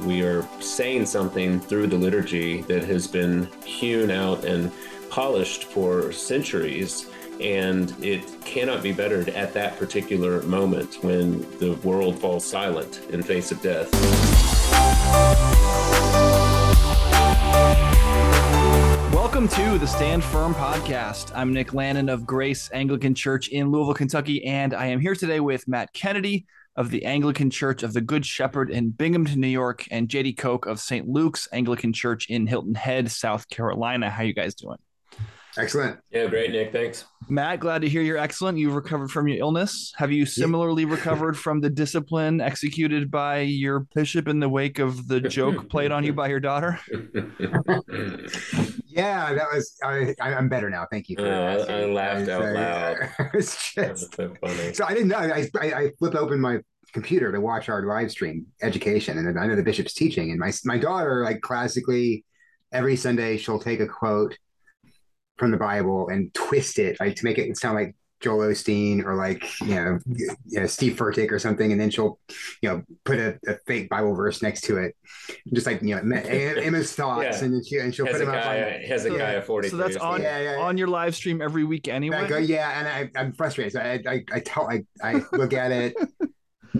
we are saying something through the liturgy that has been hewn out and polished for centuries. And it cannot be bettered at that particular moment when the world falls silent in face of death. Welcome to the Stand Firm podcast. I'm Nick Lannon of Grace Anglican Church in Louisville, Kentucky, and I am here today with Matt Kennedy of the Anglican Church of the Good Shepherd in Binghamton, New York, and JD Koch of St. Luke's Anglican Church in Hilton Head, South Carolina. How you guys doing? Excellent. Yeah, great, Nick. Thanks. Matt, glad to hear you're excellent. You've recovered from your illness. Have you similarly recovered from the discipline executed by your bishop in the wake of the joke played on you by your daughter? yeah, that was. I, am better now. Thank you. For uh, I, I laughed out uh, loud. it's just so funny. So I didn't know. I, I, I flipped open my computer to watch our live stream education, and I know the bishop's teaching, and my my daughter like classically every Sunday she'll take a quote from the Bible and twist it like to make it sound like Joel Osteen or like you know, you know Steve Furtick or something, and then she'll you know put a, a fake Bible verse next to it, just like you know Emma's thoughts, yeah. and she and she'll Hezekiah, put them up on Hezekiah yeah. forty. So that's on yeah, yeah, on your live stream every week anyway. Go, yeah, and I, am frustrated. So I, I I tell I I look at it,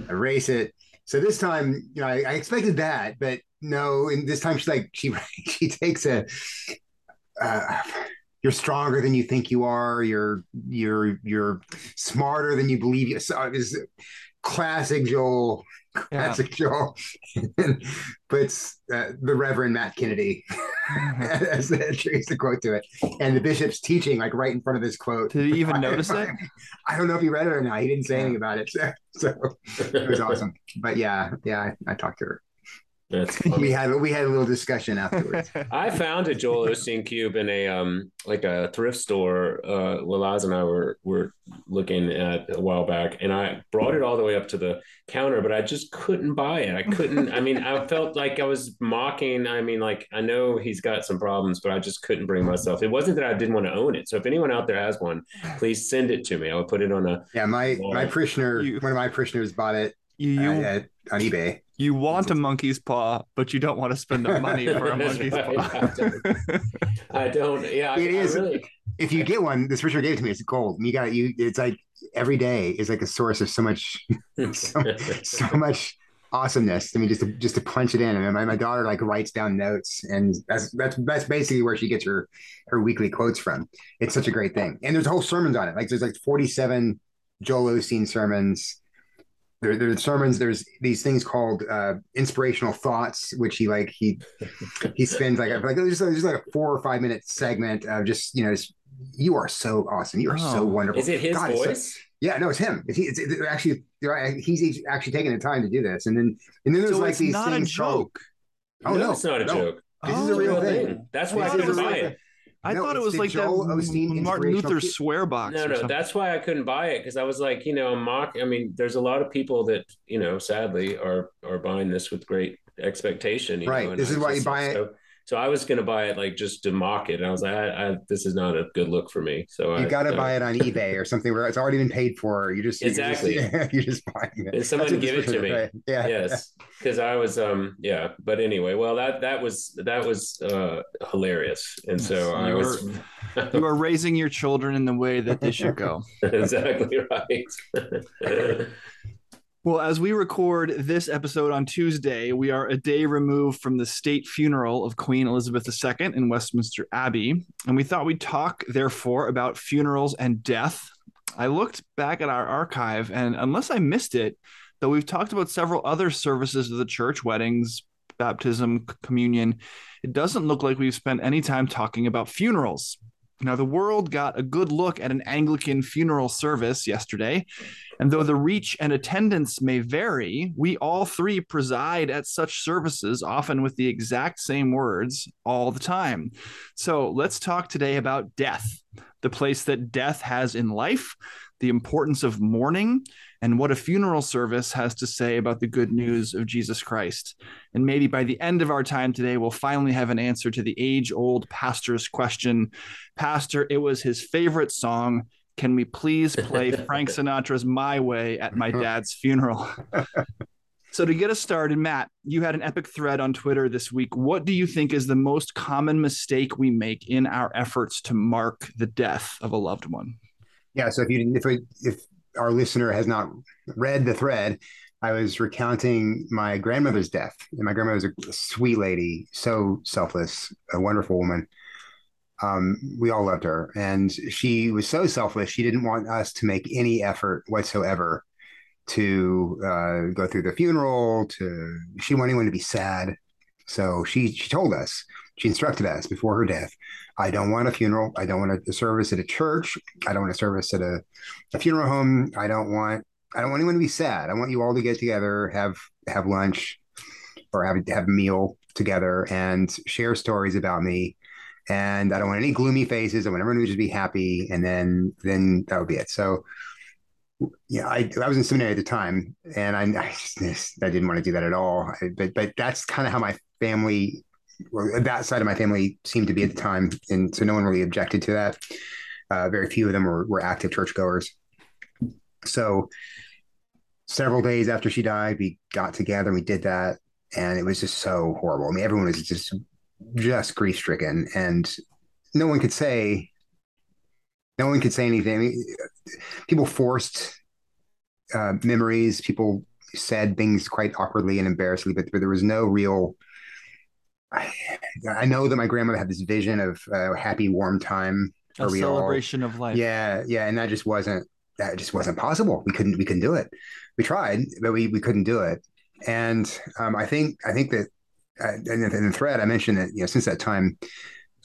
erase it. So this time, you know, I, I expected that, but no. And this time, she's like she she takes a. Uh, you're stronger than you think you are. You're you're you're smarter than you believe. You so is classic Joel, classic. Joel. but it's uh, the Reverend Matt Kennedy mm-hmm. as the, the quote to it, and the bishop's teaching like right in front of this quote. Did he even notice I, it? I don't know if he read it or not. He didn't say anything about it, so, so it was awesome. But yeah, yeah, I, I talked to her. That's we had we had a little discussion afterwards. I found a Joel Osteen cube in a um like a thrift store. Uh, Laz and I were were looking at a while back, and I brought it all the way up to the counter, but I just couldn't buy it. I couldn't. I mean, I felt like I was mocking. I mean, like I know he's got some problems, but I just couldn't bring myself. It wasn't that I didn't want to own it. So if anyone out there has one, please send it to me. I will put it on a. Yeah, my wall. my parishioner, you, one of my parishioners bought it you, at, on eBay you want a monkey's paw, but you don't want to spend the money for a monkey's right. paw. I don't. Yeah, it I, is. I really... If you get one, this Richard gave it to me. It's gold. You got you. It's like every day is like a source of so much, so, so much awesomeness. I mean, just to just to punch it in. I mean, my, my daughter like writes down notes, and that's that's that's basically where she gets her her weekly quotes from. It's such a great thing, and there's whole sermons on it. Like there's like 47 Joel Osteen sermons there, there's sermons there's these things called uh, inspirational thoughts which he like he he spends like like just, just like a four or five minute segment of just you know you are so awesome you are oh. so wonderful is it his God, voice so, yeah no it's him it's, it's, it's actually he's actually taking the time to do this and then and then there's so like these not things a joke called, oh no, it's not a no. joke this oh, is a real thing. thing. That's why I didn't buy it. I no, thought it was like Joel that Osteen Martin Luther swear box. No, no, that's why I couldn't buy it because I was like, you know, mock. I mean, there's a lot of people that you know, sadly, are are buying this with great expectation. right. Know, this is why you buy it. So, so I was going to buy it like just to mock it. And I was like, I, I, this is not a good look for me. So you got to uh, buy it on eBay or something where it's already been paid for. You just exactly you're just, you're just buying it. And someone give it to me. Right. Yeah. Yes. Because I was um yeah. But anyway, well that that was that was uh hilarious. And so I was. you are raising your children in the way that they should go. exactly right. Well, as we record this episode on Tuesday, we are a day removed from the state funeral of Queen Elizabeth II in Westminster Abbey. And we thought we'd talk, therefore, about funerals and death. I looked back at our archive, and unless I missed it, though we've talked about several other services of the church, weddings, baptism, communion, it doesn't look like we've spent any time talking about funerals. Now, the world got a good look at an Anglican funeral service yesterday. And though the reach and attendance may vary, we all three preside at such services, often with the exact same words all the time. So let's talk today about death, the place that death has in life, the importance of mourning, and what a funeral service has to say about the good news of Jesus Christ. And maybe by the end of our time today, we'll finally have an answer to the age old pastor's question. Pastor, it was his favorite song. Can we please play Frank Sinatra's My Way at my uh-huh. dad's funeral? So to get us started, Matt, you had an epic thread on Twitter this week. What do you think is the most common mistake we make in our efforts to mark the death of a loved one? Yeah. So if you if we, if our listener has not read the thread, I was recounting my grandmother's death. And my grandmother was a sweet lady, so selfless, a wonderful woman. Um, we all loved her, and she was so selfless. She didn't want us to make any effort whatsoever to uh, go through the funeral. To she wanted anyone to be sad, so she she told us, she instructed us before her death. I don't want a funeral. I don't want a service at a church. I don't want a service at a, a funeral home. I don't want I don't want anyone to be sad. I want you all to get together, have have lunch, or have have a meal together, and share stories about me. And I don't want any gloomy faces. I want everyone to just be happy, and then then that would be it. So, yeah, I, I was in seminary at the time, and I I, just, I didn't want to do that at all. But but that's kind of how my family, that side of my family, seemed to be at the time, and so no one really objected to that. Uh, very few of them were, were active churchgoers. So several days after she died, we got together we did that. And it was just so horrible. I mean, everyone was just just grief stricken, and no one could say, no one could say anything. I mean, people forced uh, memories. People said things quite awkwardly and embarrassingly, but, but there was no real. I, I, know that my grandmother had this vision of a happy, warm time. A celebration all, of life. Yeah, yeah, and that just wasn't that just wasn't possible. We couldn't we couldn't do it. We tried, but we we couldn't do it. And um, I think I think that uh, in, the, in, the, thread I mentioned that you know since that time,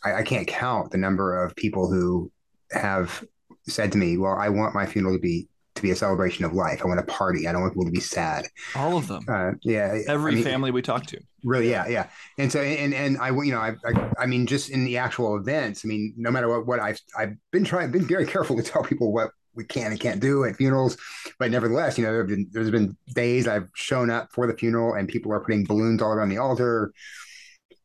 I, I, can't count the number of people who have said to me, "Well, I want my funeral to be to be a celebration of life. I want a party. I don't want people to be sad." All of them. Uh, yeah. Every I mean, family we talk to. Really, yeah, yeah. And so, and and I, you know, I, I, I mean, just in the actual events, I mean, no matter what, what I've I've been trying, been very careful to tell people what we can and can't do at funerals. But nevertheless, you know, there have been, there's been days I've shown up for the funeral and people are putting balloons all around the altar.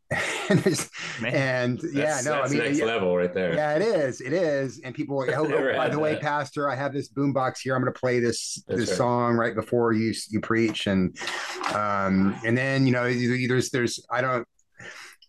and, and yeah, no, I mean, next yeah, level right there. Yeah, it is. It is. And people, oh, oh by the way, Pastor, I have this boombox here. I'm going to play this That's this right. song right before you you preach, and um, and then you know, there's there's I don't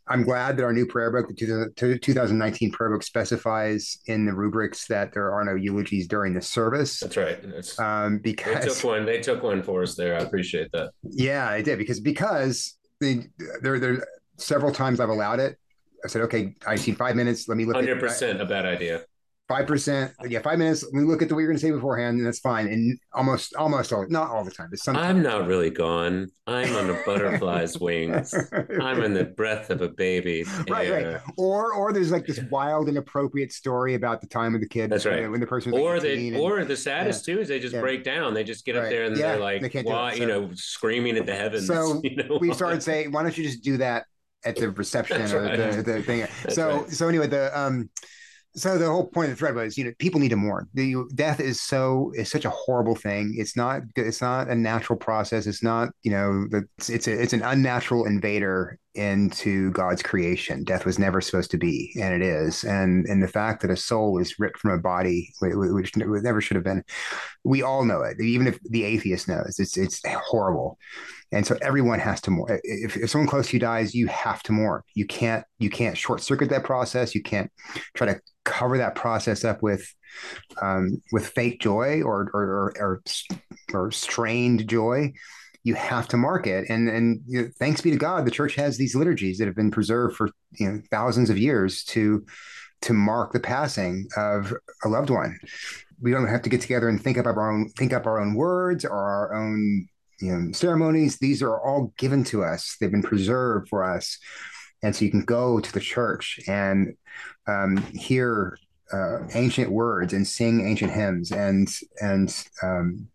I'm glad that our new prayer book, the 2019 prayer book, specifies in the rubrics that there are no eulogies during the service. That's right. Um, because they took one, they took one for us there. I appreciate that. Yeah, I did because because the, there there several times I've allowed it. I said, okay, I see five minutes. Let me look. Hundred percent a bad idea five percent. Yeah, five minutes. Let me look at the what you're going to say beforehand, and that's fine. And almost, almost all, not all the time, but sometimes. I'm not really gone. I'm on a butterfly's wings. I'm in the breath of a baby. Right, right. Or, or there's like this wild, inappropriate story about the time of the kid. That's right. When the person, or like they, and, or the saddest yeah, too is they just yeah. break down. They just get right. up there and yeah, they're like, they why, so, you know, screaming at the heavens. So you know, we started saying, why don't you just do that at the reception or right. the, the thing? That's so, right. so anyway, the um so the whole point of the thread was you know people need to mourn the death is so is such a horrible thing it's not it's not a natural process it's not you know the, it's it's, a, it's an unnatural invader into god's creation. Death was never supposed to be and it is. And and the fact that a soul is ripped from a body which never should have been we all know it. Even if the atheist knows it's it's horrible. And so everyone has to mourn. If, if someone close to you dies you have to mourn. You can't you can't short circuit that process. You can't try to cover that process up with um, with fake joy or or, or or strained joy you have to mark it and and you know, thanks be to god the church has these liturgies that have been preserved for you know thousands of years to to mark the passing of a loved one. We don't have to get together and think up our own think up our own words or our own you know ceremonies. These are all given to us. They've been preserved for us. And so you can go to the church and um, hear uh, ancient words and sing ancient hymns and and um,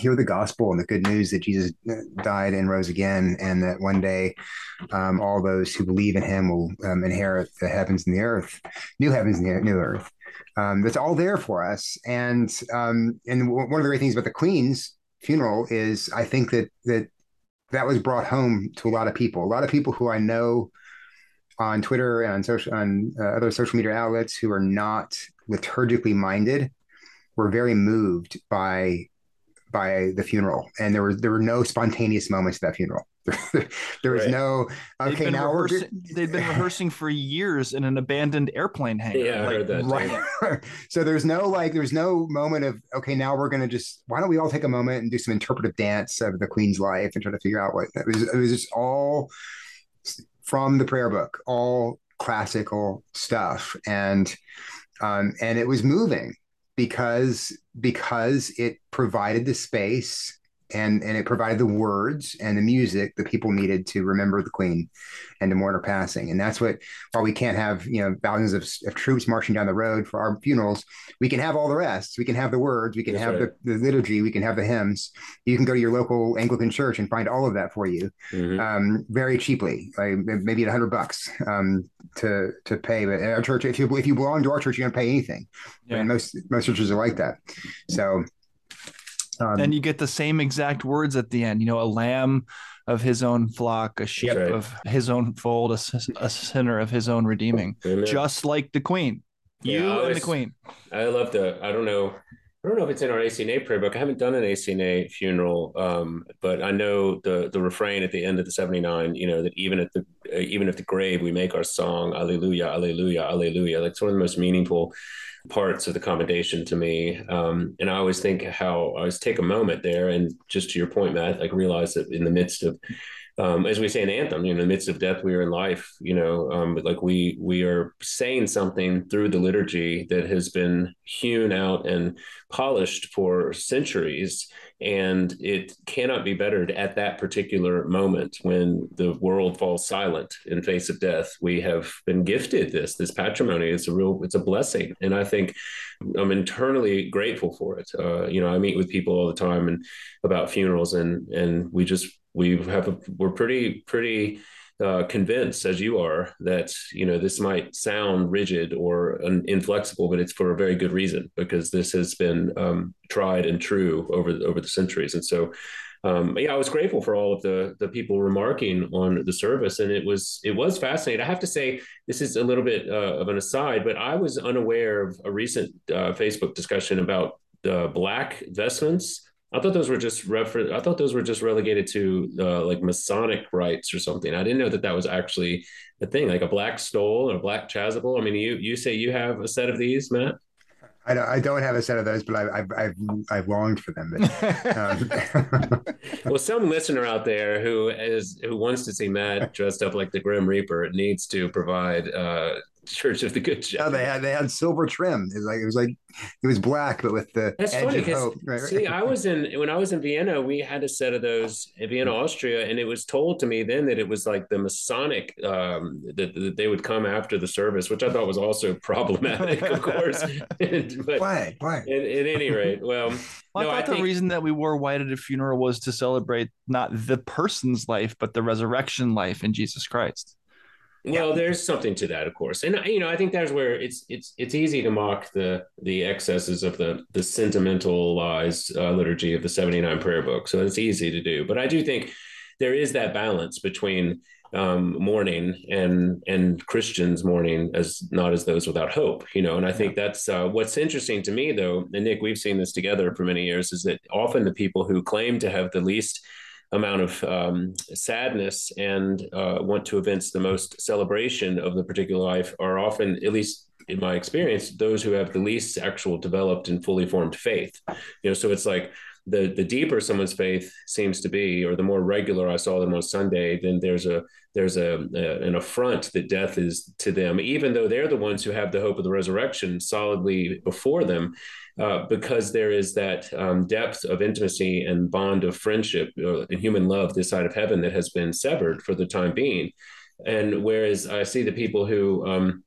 hear the gospel and the good news that Jesus uh, died and rose again, and that one day um, all those who believe in Him will um, inherit the heavens and the earth, new heavens and the new earth. Um, that's all there for us, and um, and one of the great things about the Queen's funeral is I think that that that was brought home to a lot of people. A lot of people who I know on Twitter and on social on uh, other social media outlets who are not liturgically minded were very moved by by the funeral, and there were there were no spontaneous moments at that funeral. there was right. no okay. Now we're they'd been rehearsing for years in an abandoned airplane hangar. Yeah, like, I heard that. Right. so there's no like there's no moment of okay. Now we're gonna just why don't we all take a moment and do some interpretive dance of the Queen's life and try to figure out what it was. It was just all from the prayer book, all classical stuff, and um, and it was moving because because it provided the space and and it provided the words and the music that people needed to remember the queen and to mourn her passing and that's what while we can't have you know thousands of, of troops marching down the road for our funerals we can have all the rest we can have the words we can that's have right. the, the liturgy we can have the hymns you can go to your local anglican church and find all of that for you mm-hmm. um, very cheaply like maybe at 100 bucks um, to to pay but our church if you if you belong to our church you don't pay anything yeah. and most most churches are like that so and you get the same exact words at the end. You know, a lamb of his own flock, a sheep right. of his own fold, a, a, sinner of his own redeeming, Amen. just like the Queen. You yeah, and the Queen. I love the. I don't know. I don't know if it's in our ACNA prayer book. I haven't done an ACNA funeral, um, but I know the the refrain at the end of the seventy nine. You know that even at the uh, even at the grave, we make our song Alleluia, Alleluia, Alleluia. Like it's one of the most meaningful parts of the commendation to me. Um, and I always think how I always take a moment there and just to your point, Matt, like realize that in the midst of um, as we say in anthem, you know, in the midst of death, we are in life, you know, um, like we, we are saying something through the liturgy that has been hewn out and polished for centuries. And it cannot be bettered at that particular moment when the world falls silent in face of death. We have been gifted this, this patrimony. It's a real, it's a blessing. And I think I'm internally grateful for it. Uh, you know, I meet with people all the time and about funerals and, and we just we have we're pretty pretty uh, convinced as you are that you know this might sound rigid or inflexible, but it's for a very good reason because this has been um, tried and true over over the centuries, and so. Um, yeah, I was grateful for all of the the people remarking on the service, and it was it was fascinating. I have to say, this is a little bit uh, of an aside, but I was unaware of a recent uh, Facebook discussion about the black vestments I thought those were just refer. I thought those were just relegated to uh, like Masonic rites or something. I didn't know that that was actually a thing, like a black stole or a black chasuble. I mean, you you say you have a set of these, Matt? I don't, I don't have a set of those, but I, have I've I've longed for them. But, um. well, some listener out there who is who wants to see Matt dressed up like the Grim Reaper needs to provide uh, Church of the Good Shepherd. Yeah, they had they had silver trim. It was like it was like it was black, but with the That's edge funny, of hope. Right, see, I was in when I was in Vienna. We had a set of those in Vienna, Austria, and it was told to me then that it was like the Masonic um, that, that they would come after the service, which I thought was also problematic, of course. but why? Why? At, at, any rate, well, well no, I thought I the think... reason that we wore white at a funeral was to celebrate not the person's life, but the resurrection life in Jesus Christ. Well, yeah. there's something to that, of course, and you know, I think that's where it's it's it's easy to mock the the excesses of the the sentimentalized uh, liturgy of the 79 prayer book. So it's easy to do, but I do think there is that balance between um, mourning and and Christians mourning as not as those without hope, you know. And I think that's uh, what's interesting to me, though. And Nick, we've seen this together for many years, is that often the people who claim to have the least amount of um, sadness and uh, want to evince the most celebration of the particular life are often, at least in my experience, those who have the least actual developed and fully formed faith. You know, so it's like the the deeper someone's faith seems to be, or the more regular I saw them on Sunday, then there's a there's a, a, an affront that death is to them, even though they're the ones who have the hope of the resurrection solidly before them. Uh, because there is that um, depth of intimacy and bond of friendship and human love this side of heaven that has been severed for the time being. And whereas I see the people who um,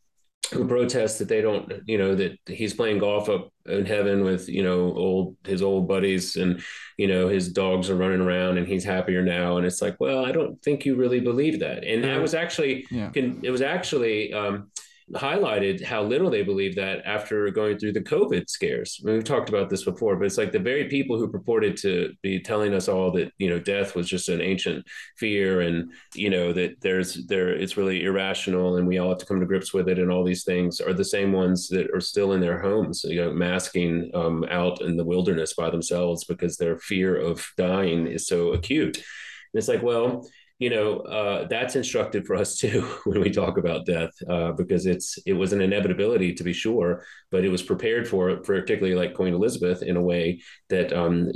who protest that they don't, you know, that he's playing golf up in heaven with, you know, old his old buddies and, you know, his dogs are running around and he's happier now. And it's like, well, I don't think you really believe that. And I was actually, yeah. it was actually, um, highlighted how little they believe that after going through the COVID scares. I mean, we've talked about this before, but it's like the very people who purported to be telling us all that you know death was just an ancient fear, and you know that there's there it's really irrational, and we all have to come to grips with it, and all these things are the same ones that are still in their homes, you know, masking um, out in the wilderness by themselves because their fear of dying is so acute. And it's like, well, you know uh, that's instructive for us too when we talk about death uh, because it's it was an inevitability to be sure but it was prepared for particularly like queen elizabeth in a way that um,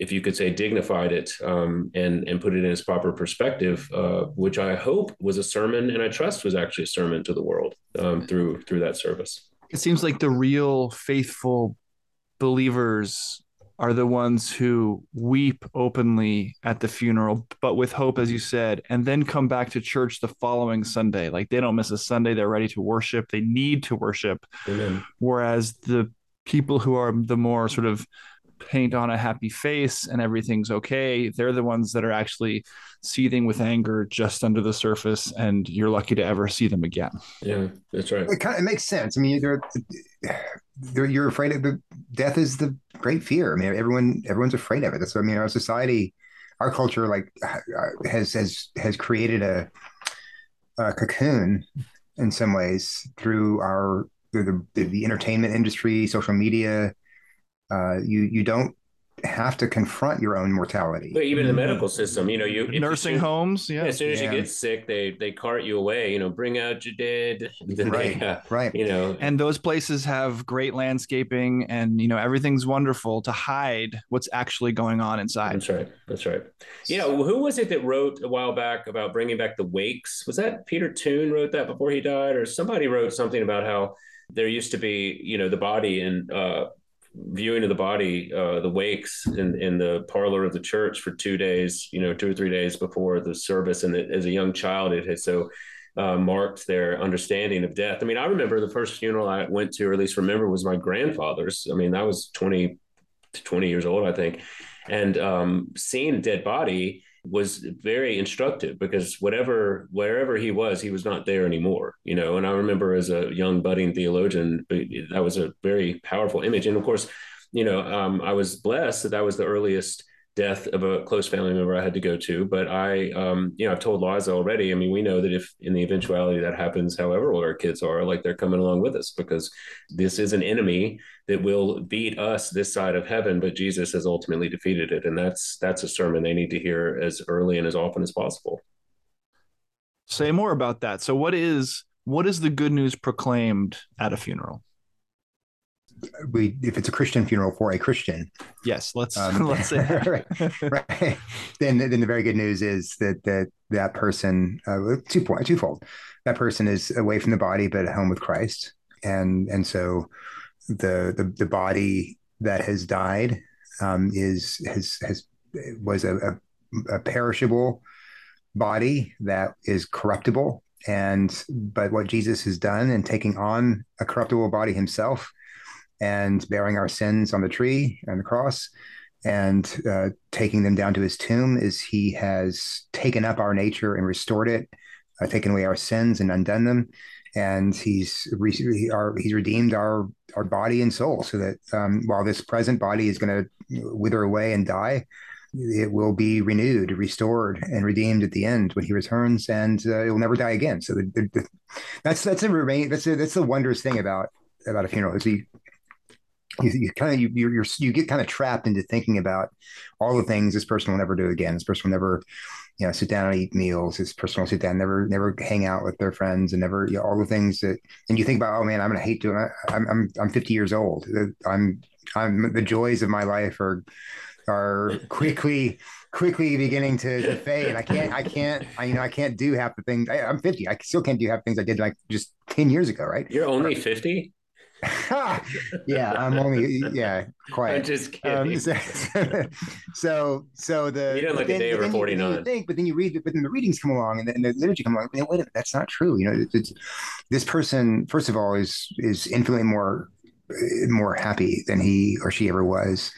if you could say dignified it um, and and put it in its proper perspective uh, which i hope was a sermon and i trust was actually a sermon to the world um, through through that service. It seems like the real faithful believers are the ones who weep openly at the funeral, but with hope, as you said, and then come back to church the following Sunday. Like they don't miss a Sunday, they're ready to worship, they need to worship. Amen. Whereas the people who are the more sort of paint on a happy face and everything's okay, they're the ones that are actually seething with anger just under the surface, and you're lucky to ever see them again. Yeah, that's right. It kind of makes sense. I mean, they're, they're, you're afraid of the death is the great fear. I mean, everyone everyone's afraid of it. That's what I mean. Our society, our culture, like uh, has has has created a, a cocoon in some ways through our through the, the entertainment industry, social media. Uh, you you don't have to confront your own mortality. But even the mm-hmm. medical system, you know, you nursing you, homes, yeah. As soon as yeah. you get sick, they they cart you away. You know, bring out your dead. right, they, uh, right. You know, and those places have great landscaping, and you know, everything's wonderful to hide what's actually going on inside. That's right. That's right. You know, who was it that wrote a while back about bringing back the wakes? Was that Peter Toon wrote that before he died, or somebody wrote something about how there used to be, you know, the body and uh, viewing of the body, uh, the wakes in, in the parlor of the church for two days, you know, two or three days before the service. And it, as a young child, it had so uh, marked their understanding of death. I mean, I remember the first funeral I went to, or at least remember, was my grandfather's. I mean, that was 20 to 20 years old, I think. And um, seeing a dead body, was very instructive because whatever wherever he was he was not there anymore you know? And i remember as a young budding theologian that was a very powerful image. And of course you know um, i was blessed that that was the earliest death of a close family member I had to go to. But I, um, you know, I've told Liza already. I mean, we know that if in the eventuality that happens, however old our kids are, like they're coming along with us because this is an enemy that will beat us this side of heaven, but Jesus has ultimately defeated it. And that's that's a sermon they need to hear as early and as often as possible. Say more about that. So what is what is the good news proclaimed at a funeral? We if it's a Christian funeral for a Christian. Yes, let's um, let's say right, right. Then then the very good news is that that that person uh, two point twofold. That person is away from the body but at home with Christ, and and so the the, the body that has died um, is has has was a, a, a perishable body that is corruptible and but what jesus has done in taking on a corruptible body himself and bearing our sins on the tree and the cross and uh, taking them down to his tomb is he has taken up our nature and restored it, uh, taken away our sins and undone them. And he's re- he's redeemed our our body and soul, so that um, while this present body is going to wither away and die, it will be renewed, restored, and redeemed at the end when he returns, and uh, it will never die again. So the, the, the, that's that's a remain that's a, that's the wondrous thing about about a funeral is you you, you kind of you you're, you get kind of trapped into thinking about all the things this person will never do again. This person will never, you know, sit down and eat meals. This person will sit down, never never hang out with their friends, and never you know, all the things that. And you think about, oh man, I'm gonna hate doing. I'm I'm I'm 50 years old. Uh, I'm I'm the joys of my life are are quickly quickly beginning to, to fade. I can't I can't I you know I can't do half the things. I, am 50. I still can't do half the things I did like just 10 years ago. Right? You're only 50. yeah, I'm only yeah, quite. I'm just kidding. Um, so, so, so the you didn't look a day over 49. You, think, but then you read, but then the readings come along and the, and the liturgy come along. Wait a minute, that's not true. You know, it's, it's, this person, first of all, is is infinitely more more happy than he or she ever was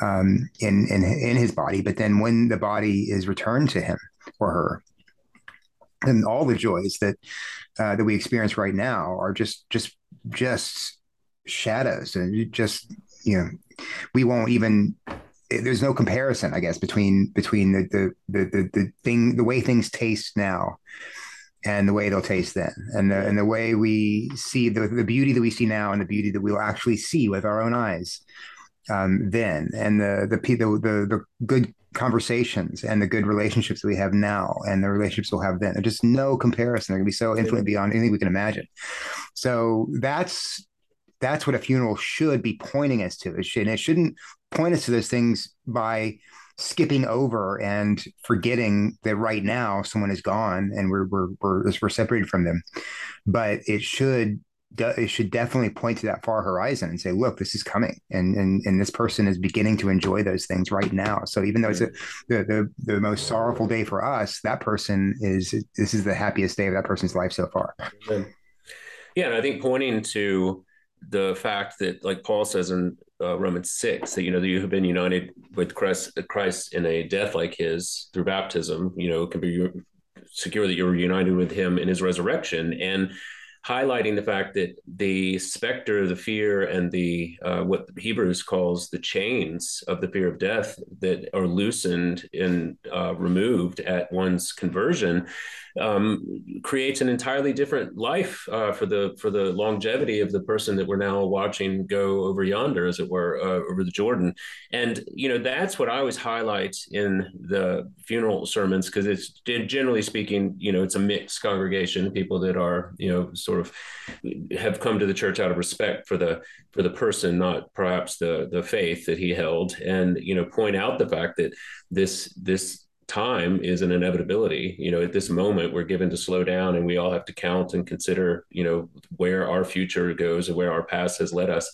um, in in in his body. But then when the body is returned to him or her, and all the joys that uh, that we experience right now are just just just shadows and you just you know we won't even there's no comparison i guess between between the the the the, the thing the way things taste now and the way they'll taste then and the and the way we see the, the beauty that we see now and the beauty that we'll actually see with our own eyes um, then and the, the the the the good conversations and the good relationships that we have now and the relationships we'll have then. There's just no comparison. They're gonna be so infinitely beyond anything we can imagine. So that's that's what a funeral should be pointing us to. It should, and it shouldn't point us to those things by skipping over and forgetting that right now someone is gone and we're we're we're, we're separated from them. But it should it should definitely point to that far horizon and say, look, this is coming, and and and this person is beginning to enjoy those things right now. So even though it's a, the the the most sorrowful day for us, that person is this is the happiest day of that person's life so far. Yeah, and I think pointing to the fact that, like Paul says in uh, Romans six, that you know that you have been united with Christ, Christ in a death like His through baptism. You know, can be secure that you're united with Him in His resurrection, and highlighting the fact that the specter, the fear, and the uh, what Hebrews calls the chains of the fear of death that are loosened and uh, removed at one's conversion um, creates an entirely different life uh, for the for the longevity of the person that we're now watching go over yonder, as it were, uh, over the Jordan. And you know that's what I always highlight in the funeral sermons because it's generally speaking, you know, it's a mixed congregation, people that are you know sort of have come to the church out of respect for the for the person, not perhaps the the faith that he held, and you know point out the fact that this this time is an inevitability. You know, at this moment, we're given to slow down and we all have to count and consider, you know, where our future goes and where our past has led us.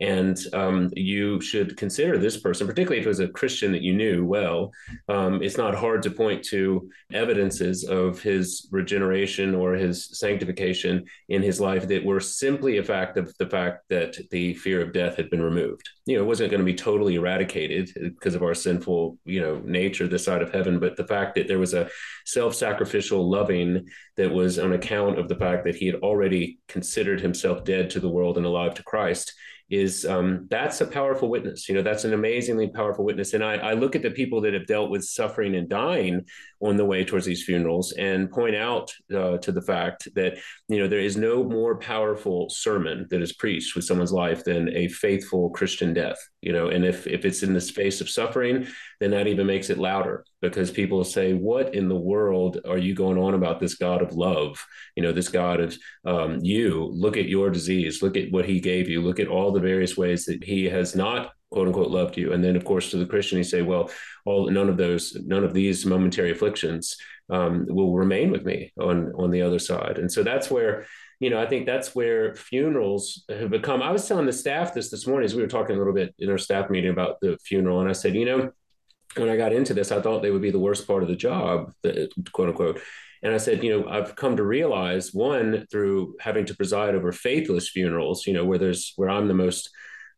And um, you should consider this person, particularly if it was a Christian that you knew well. Um, it's not hard to point to evidences of his regeneration or his sanctification in his life that were simply a fact of the fact that the fear of death had been removed. You know, it wasn't going to be totally eradicated because of our sinful, you know, nature this side of heaven, but the fact that there was a self-sacrificial loving that was on account of the fact that he had already considered himself dead to the world and alive to Christ is um, that's a powerful witness. You know, that's an amazingly powerful witness. And I, I, look at the people that have dealt with suffering and dying on the way towards these funerals and point out uh, to the fact that, you know, there is no more powerful sermon that is preached with someone's life than a faithful Christian death, you know, and if, if it's in the space of suffering, then that even makes it louder because people say, What in the world are you going on about this God of love? You know, this God of um, you. Look at your disease. Look at what he gave you. Look at all the various ways that he has not quote unquote loved you. And then, of course, to the Christian, you say, Well, all none of those, none of these momentary afflictions um, will remain with me on on the other side. And so that's where you know, I think that's where funerals have become. I was telling the staff this this morning as we were talking a little bit in our staff meeting about the funeral, and I said, you know, when I got into this, I thought they would be the worst part of the job, quote unquote. And I said, you know, I've come to realize one through having to preside over faithless funerals, you know, where there's where I'm the most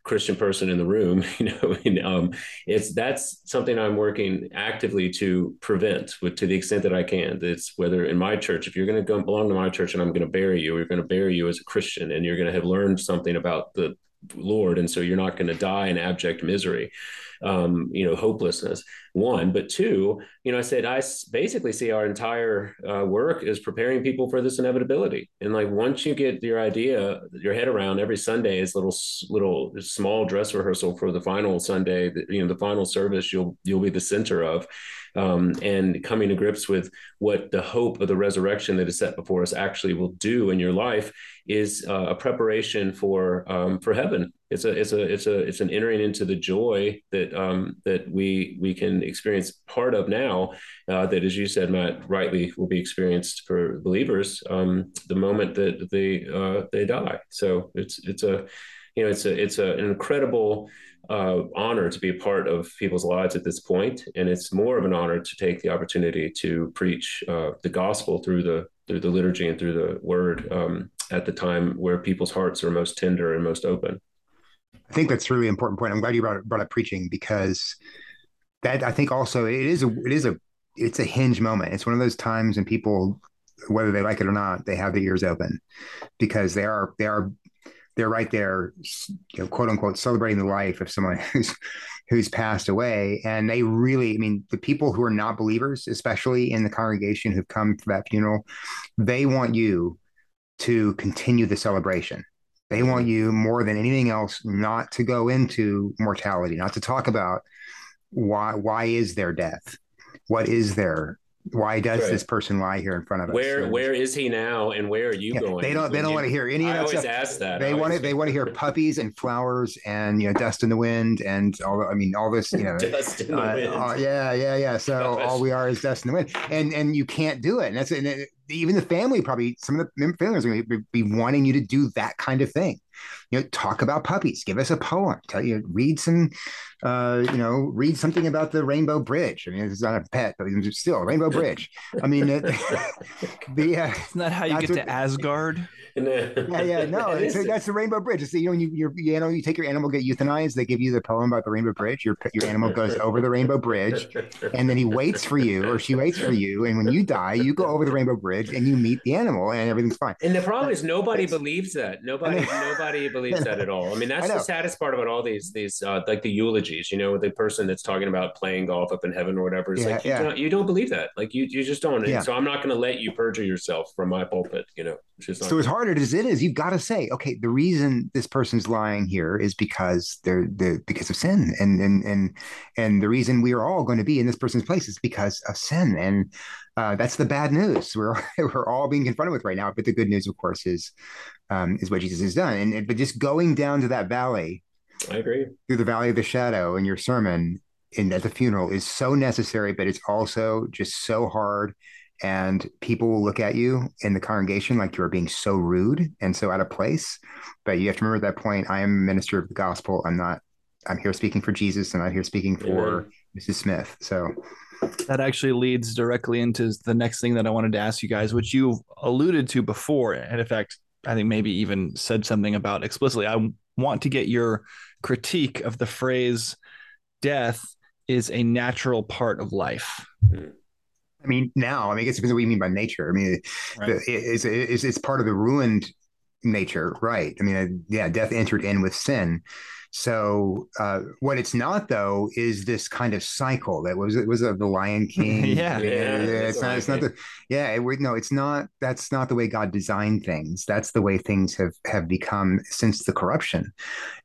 Christian person in the room, you know, and, um, it's that's something I'm working actively to prevent with to the extent that I can. It's whether in my church, if you're going to go belong to my church and I'm going to bury you, we're going to bury you as a Christian, and you're going to have learned something about the Lord, and so you're not going to die in abject misery um, you know, hopelessness. One, but two, you know, I said I basically see our entire uh, work is preparing people for this inevitability. And like once you get your idea, your head around every Sunday is little little small dress rehearsal for the final Sunday, you know, the final service you'll you'll be the center of um, and coming to grips with what the hope of the resurrection that is set before us actually will do in your life is uh, a preparation for um, for heaven. It's a it's a it's a it's an entering into the joy that um, that we we can experience part of now. Uh, that, as you said, Matt, rightly will be experienced for believers um, the moment that they uh, they die. So it's it's a you know it's a it's a, an incredible uh, honor to be a part of people's lives at this point, and it's more of an honor to take the opportunity to preach uh, the gospel through the through the liturgy and through the word um, at the time where people's hearts are most tender and most open. I think that's really important point. I'm glad you brought, brought up preaching because that I think also it is a it is a it's a hinge moment. It's one of those times when people whether they like it or not, they have their ears open because they are they are they're right there, you know, quote unquote, celebrating the life of someone who's who's passed away. And they really, I mean, the people who are not believers, especially in the congregation who've come for that funeral, they want you to continue the celebration. They want you more than anything else not to go into mortality, not to talk about why why is there death? What is there why does right. this person lie here in front of us? Where where is he now, and where are you yeah, going? They don't they don't you, want to hear any of that I always stuff. ask that. They want to they want to hear puppies and flowers and you know dust in the wind and all. I mean all this you know dust in the uh, wind. Uh, yeah yeah yeah. So all we are is dust in the wind, and and you can't do it. And that's and it, even the family probably some of the families are going to be wanting you to do that kind of thing you know talk about puppies give us a poem tell you read some uh, you know read something about the rainbow bridge i mean it's not a pet but still rainbow bridge i mean it, the, uh, isn't how you get what, to asgard yeah, yeah, no, it's, that's the Rainbow Bridge. It's you know, you you you know, you take your animal, get euthanized. They give you the poem about the Rainbow Bridge. Your your animal goes over the Rainbow Bridge, and then he waits for you, or she waits for you. And when you die, you go over the Rainbow Bridge and you meet the animal, and everything's fine. And the problem is nobody believes that. Nobody nobody believes that at all. I mean, that's I the saddest part about all these these uh, like the eulogies. You know, the person that's talking about playing golf up in heaven or whatever. It's yeah, like you, yeah. don't, you don't believe that. Like you you just don't. Yeah. so I'm not going to let you perjure yourself from my pulpit. You know, so as hard as it is, you've got got to say, okay, the reason this person's lying here is because they're the because of sin, and and and and the reason we are all going to be in this person's place is because of sin, and uh, that's the bad news we're we're all being confronted with right now. But the good news, of course, is um, is what Jesus has done, and, and but just going down to that valley, I agree, through the valley of the shadow in your sermon in at the funeral is so necessary, but it's also just so hard and people will look at you in the congregation like you're being so rude and so out of place. But you have to remember at that point, I am a minister of the gospel. I'm not, I'm here speaking for Jesus and I'm not here speaking for Amen. Mrs. Smith. So that actually leads directly into the next thing that I wanted to ask you guys, which you alluded to before. And in fact, I think maybe even said something about explicitly. I want to get your critique of the phrase death is a natural part of life. Mm-hmm. I mean, now, I mean, I guess it depends what you mean by nature. I mean, right. it, it's, it's, it's part of the ruined nature, right? I mean, yeah, death entered in with sin. So uh, what it's not though is this kind of cycle that was it was of the Lion King. yeah. yeah, yeah, it's not. It's not the. Yeah, it, no, it's not. That's not the way God designed things. That's the way things have have become since the corruption,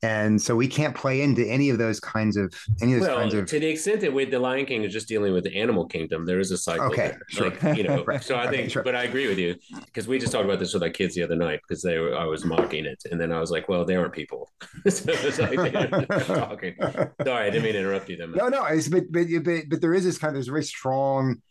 and so we can't play into any of those kinds of any of those well, kinds of. To the extent that with the Lion King is just dealing with the animal kingdom, there is a cycle. Okay, there. Sure. Like, you know, right. so I think, sure. but I agree with you because we just talked about this with our kids the other night because they were I was mocking it, and then I was like, well, they aren't people. so talking. Sorry, I didn't mean to interrupt you. Then. No, no, it's, but, but but but there is this kind of there's a very strong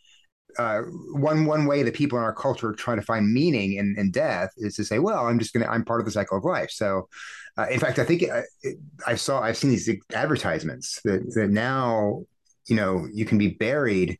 uh, one one way that people in our culture try to find meaning in, in death is to say, well, I'm just gonna I'm part of the cycle of life. So, uh, in fact, I think I, uh, I saw I've seen these advertisements that that now you know you can be buried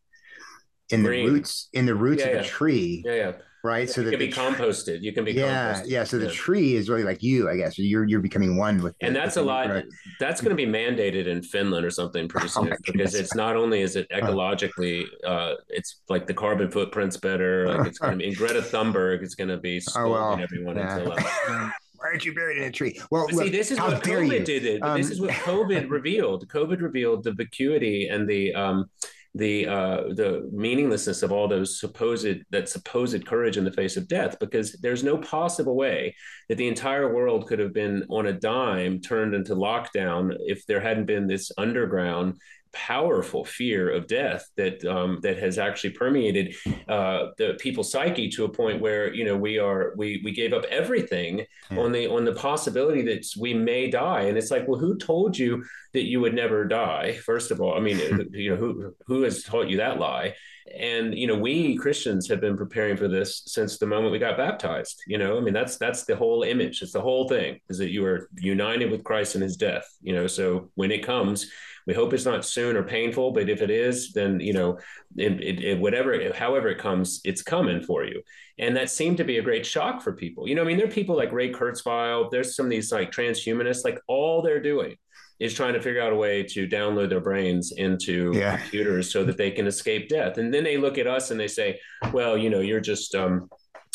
in Green. the roots in the roots yeah, of yeah. a tree. Yeah, yeah right? So that can be composted. You can be yeah, yeah. So the tree is really like you, I guess. You're you're becoming one with. And that's a lot. That's going to be mandated in Finland or something pretty oh soon oh because it's not only is it ecologically, uh, it's like the carbon footprint's better. Like it's going to be in Greta Thunberg. It's going to be scolding oh, well, everyone yeah. Uh, Why aren't you buried in a tree? Well, look, see, this is what COVID did. Um, this is what COVID revealed. COVID revealed the vacuity and the um, the uh, the meaninglessness of all those supposed that supposed courage in the face of death, because there's no possible way that the entire world could have been on a dime turned into lockdown if there hadn't been this underground powerful fear of death that um, that has actually permeated uh, the people's psyche to a point where you know we are we we gave up everything yeah. on the on the possibility that we may die. And it's like well who told you that you would never die first of all? I mean you know who who has taught you that lie? And you know we Christians have been preparing for this since the moment we got baptized you know? I mean that's that's the whole image. It's the whole thing is that you are united with Christ in his death you know? So when it comes we hope it's not soon or painful, but if it is, then you know, it, it, it, whatever, however it comes, it's coming for you. And that seemed to be a great shock for people. You know, I mean, there are people like Ray Kurzweil. There's some of these like transhumanists. Like all they're doing is trying to figure out a way to download their brains into yeah. computers so that they can escape death. And then they look at us and they say, well, you know, you're just um,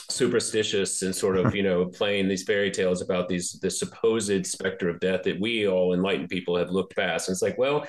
superstitious and sort of, you know, playing these fairy tales about these the supposed specter of death that we all enlightened people have looked past. And it's like, well,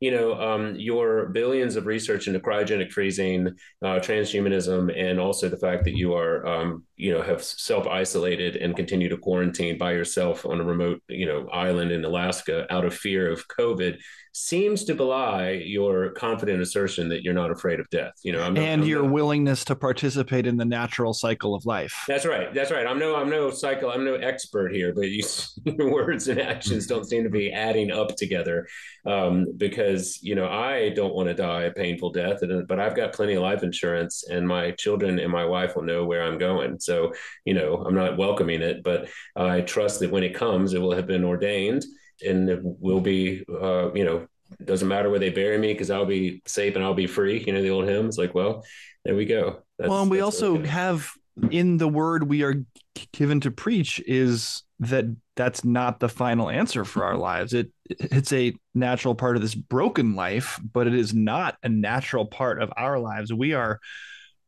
you know, um, your billions of research into cryogenic freezing, uh, transhumanism, and also the fact that you are, um, you know, have self isolated and continue to quarantine by yourself on a remote, you know, island in Alaska out of fear of COVID seems to belie your confident assertion that you're not afraid of death. You know, I'm and I'm your not, willingness to participate in the natural cycle of life. That's right. That's right. I'm no, I'm no cycle. I'm no expert here, but you, your words and actions don't seem to be adding up together. Um, because you know, I don't want to die a painful death, but I've got plenty of life insurance, and my children and my wife will know where I'm going. So, you know, I'm not welcoming it, but I trust that when it comes, it will have been ordained and it will be, uh, you know, doesn't matter where they bury me because I'll be safe and I'll be free. You know, the old hymn. It's like, well, there we go. That's, well, and we also okay. have in the word we are given to preach is that that's not the final answer for our lives. It it's a natural part of this broken life, but it is not a natural part of our lives. We are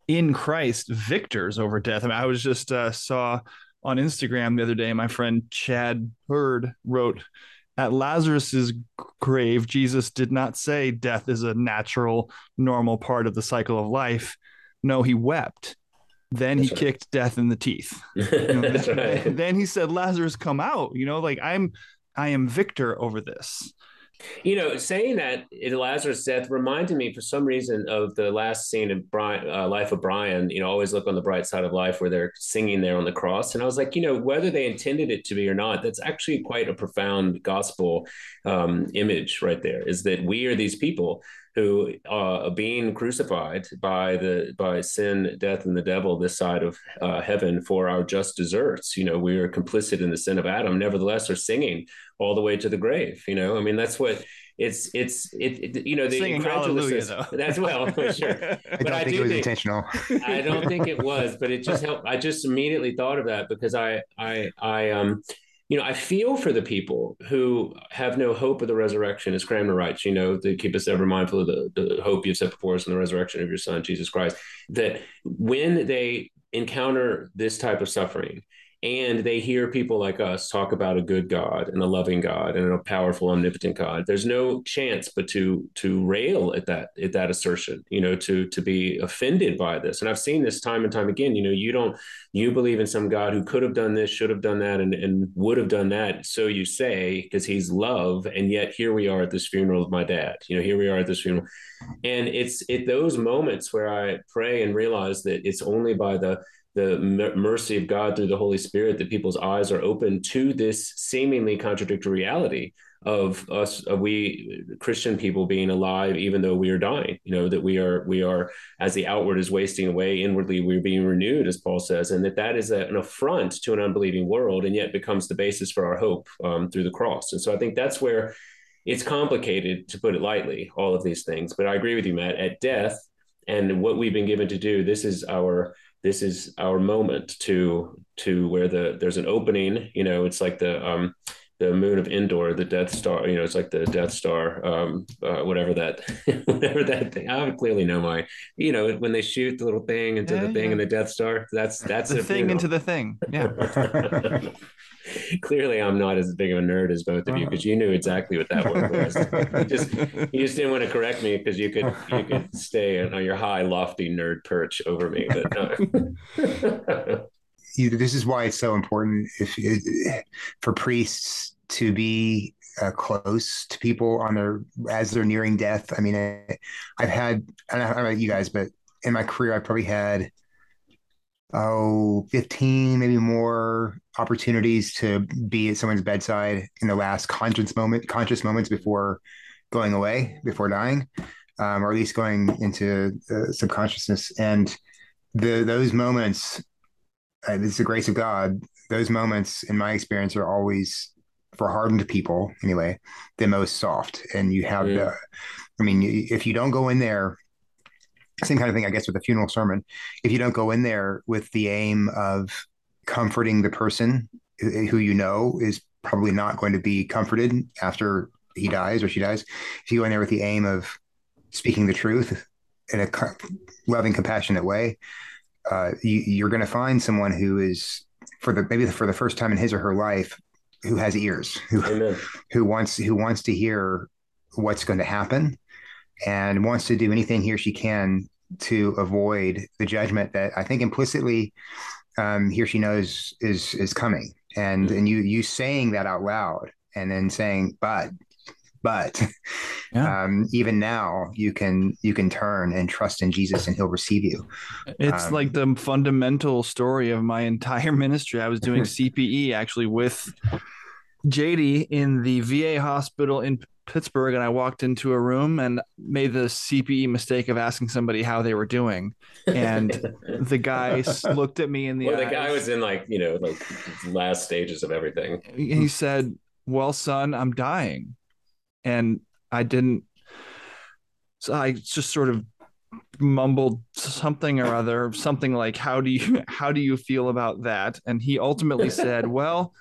in Christ victors over death. I mean, I was just uh, saw on Instagram the other day. My friend Chad Bird wrote at Lazarus's grave, Jesus did not say death is a natural, normal part of the cycle of life. No, he wept. Then That's he right. kicked death in the teeth. You know, then, right. then he said, Lazarus, come out. You know, like I'm I am victor over this. You know, saying that Lazarus' death reminded me for some reason of the last scene in Brian, uh, Life of Brian. You know, always look on the bright side of life where they're singing there on the cross. And I was like, you know, whether they intended it to be or not, that's actually quite a profound gospel um, image right there. Is that we are these people who uh, are being crucified by the by sin, death, and the devil this side of uh, heaven for our just deserts. You know, we are complicit in the sin of Adam. Nevertheless, are singing all the way to the grave. You know, I mean, that's what it's it's it, it you know the Singing incredulous that's well for sure but I don't I think it was think, intentional I don't think it was but it just helped I just immediately thought of that because I I I um you know, I feel for the people who have no hope of the resurrection, as Cranmer writes, you know, to keep us ever mindful of the, the hope you've set before us in the resurrection of your son, Jesus Christ, that when they encounter this type of suffering, and they hear people like us talk about a good God and a loving God and a powerful, omnipotent God. There's no chance but to to rail at that at that assertion, you know, to to be offended by this. And I've seen this time and time again. You know, you don't you believe in some God who could have done this, should have done that, and, and would have done that. So you say, because he's love, and yet here we are at this funeral of my dad. You know, here we are at this funeral. And it's at those moments where I pray and realize that it's only by the the mercy of God through the Holy Spirit that people's eyes are open to this seemingly contradictory reality of us of we Christian people being alive even though we are dying you know that we are we are as the outward is wasting away inwardly we're being renewed as Paul says and that that is a, an affront to an unbelieving world and yet becomes the basis for our hope um, through the cross. And so I think that's where it's complicated to put it lightly all of these things. But I agree with you Matt. At death and what we've been given to do this is our this is our moment to to where the there's an opening you know it's like the um the moon of Endor, the Death Star. You know, it's like the Death Star, um, uh, whatever that, whatever that thing. I would clearly know my, you know, when they shoot the little thing into yeah, the thing yeah. and the Death Star. That's that's the thing into the thing. Yeah. clearly, I'm not as big of a nerd as both of you because you knew exactly what that word was. you just you just didn't want to correct me because you could you could stay on your high, lofty nerd perch over me, but. No this is why it's so important if, if for priests to be uh, close to people on their as they're nearing death. I mean, I, have had I don't know about you guys, but in my career, I probably had oh 15 maybe more opportunities to be at someone's bedside in the last conscious moment conscious moments before going away before dying um, or at least going into uh, subconsciousness and the those moments uh, it's the grace of God. Those moments, in my experience, are always for hardened people, anyway, the most soft. And you have yeah. the, I mean, if you don't go in there, same kind of thing, I guess, with a funeral sermon. If you don't go in there with the aim of comforting the person who you know is probably not going to be comforted after he dies or she dies, if you go in there with the aim of speaking the truth in a loving, compassionate way, uh, you, are going to find someone who is for the maybe for the first time in his or her life who has ears who Amen. who wants who wants to hear what's going to happen and wants to do anything he or she can to avoid the judgment that I think implicitly um, he or she knows is is coming. And mm-hmm. and you you saying that out loud and then saying, but but yeah. um, even now you can you can turn and trust in jesus and he'll receive you it's um, like the fundamental story of my entire ministry i was doing cpe actually with jd in the va hospital in Pittsburgh and I walked into a room and made the CPE mistake of asking somebody how they were doing. And the guy looked at me in the well, eyes. the guy was in like, you know, like last stages of everything. He said, Well, son, I'm dying. And I didn't, so I just sort of mumbled something or other, something like, How do you, how do you feel about that? And he ultimately said, Well,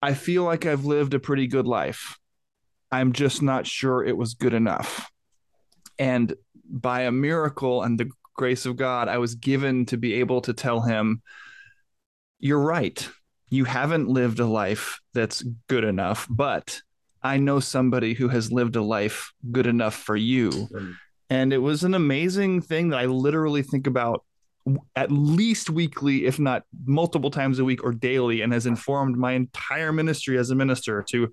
I feel like I've lived a pretty good life I'm just not sure it was good enough. And by a miracle and the grace of God, I was given to be able to tell him, You're right. You haven't lived a life that's good enough, but I know somebody who has lived a life good enough for you. Mm. And it was an amazing thing that I literally think about at least weekly, if not multiple times a week or daily, and has informed my entire ministry as a minister to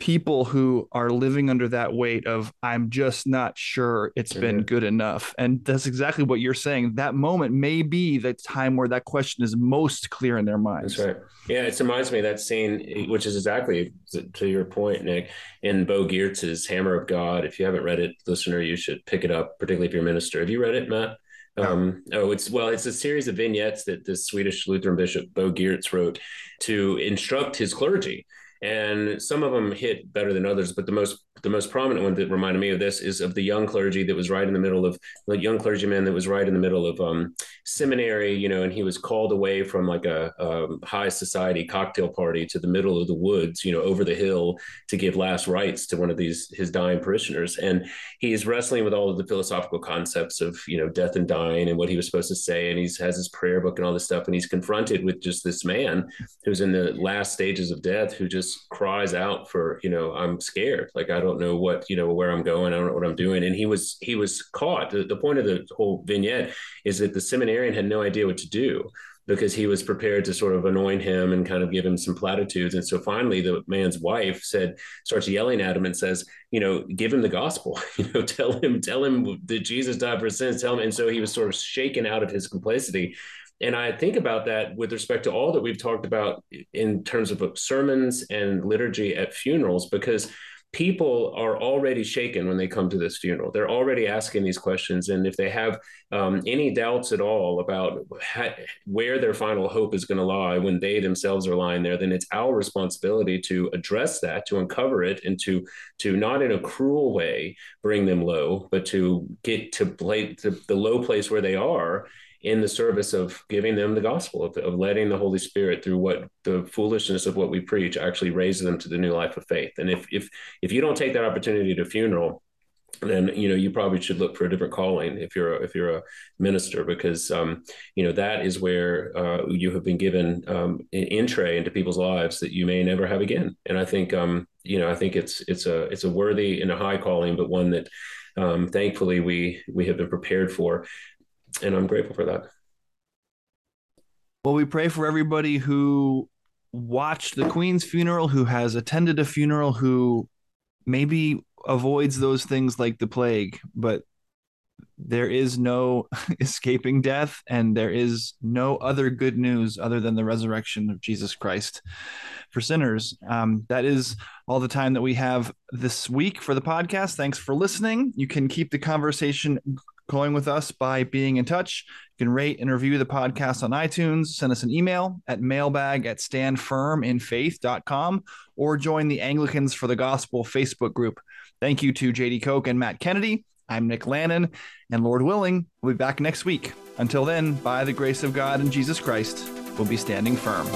people who are living under that weight of i'm just not sure it's mm-hmm. been good enough. And that's exactly what you're saying. That moment may be the time where that question is most clear in their minds. That's right. Yeah it reminds me of that scene which is exactly to your point nick in bo giertz's hammer of god. If you haven't read it listener you should pick it up particularly if you're a minister. Have you read it matt? Um, oh, it's well, it's a series of vignettes that the Swedish Lutheran bishop Bo Giertz wrote to instruct his clergy and some of them hit better than others but the most the most prominent one that reminded me of this is of the young clergy that was right in the middle of the young clergyman that was right in the middle of um, seminary, you know, and he was called away from like a, a, high society cocktail party to the middle of the woods, you know, over the hill to give last rites to one of these his dying parishioners, and he's wrestling with all of the philosophical concepts of you know death and dying and what he was supposed to say, and he has his prayer book and all this stuff, and he's confronted with just this man who's in the last stages of death who just cries out for you know I'm scared, like I don't know what you know where I'm going. I don't know what I'm doing. And he was he was caught. The, the point of the whole vignette is that the seminarian had no idea what to do because he was prepared to sort of anoint him and kind of give him some platitudes. And so finally, the man's wife said, starts yelling at him and says, you know, give him the gospel, you know, tell him, tell him that Jesus died for sins, tell him. And so he was sort of shaken out of his complacency. And I think about that with respect to all that we've talked about in terms of sermons and liturgy at funerals, because people are already shaken when they come to this funeral. They're already asking these questions. And if they have um, any doubts at all about ha- where their final hope is going to lie when they themselves are lying there, then it's our responsibility to address that, to uncover it, and to to not in a cruel way bring them low, but to get to play to the low place where they are in the service of giving them the gospel of, of, letting the holy spirit through what the foolishness of what we preach actually raise them to the new life of faith. And if if if you don't take that opportunity to funeral then you know you probably should look for a different calling if you're a, if you're a minister because um, you know that is where uh, you have been given um, an entree into people's lives that you may never have again. And i think um, you know i think it's it's a it's a worthy and a high calling but one that um, thankfully we we have been prepared for and I'm grateful for that. Well, we pray for everybody who watched the Queen's funeral, who has attended a funeral, who maybe avoids those things like the plague, but there is no escaping death and there is no other good news other than the resurrection of Jesus Christ for sinners. Um, that is all the time that we have this week for the podcast. Thanks for listening. You can keep the conversation going with us by being in touch. You can rate and review the podcast on iTunes, send us an email at mailbag at standfirminfaith.com, or join the Anglicans for the Gospel Facebook group. Thank you to JD Koch and Matt Kennedy. I'm Nick Lannon, and Lord willing, we'll be back next week. Until then, by the grace of God and Jesus Christ, we'll be standing firm.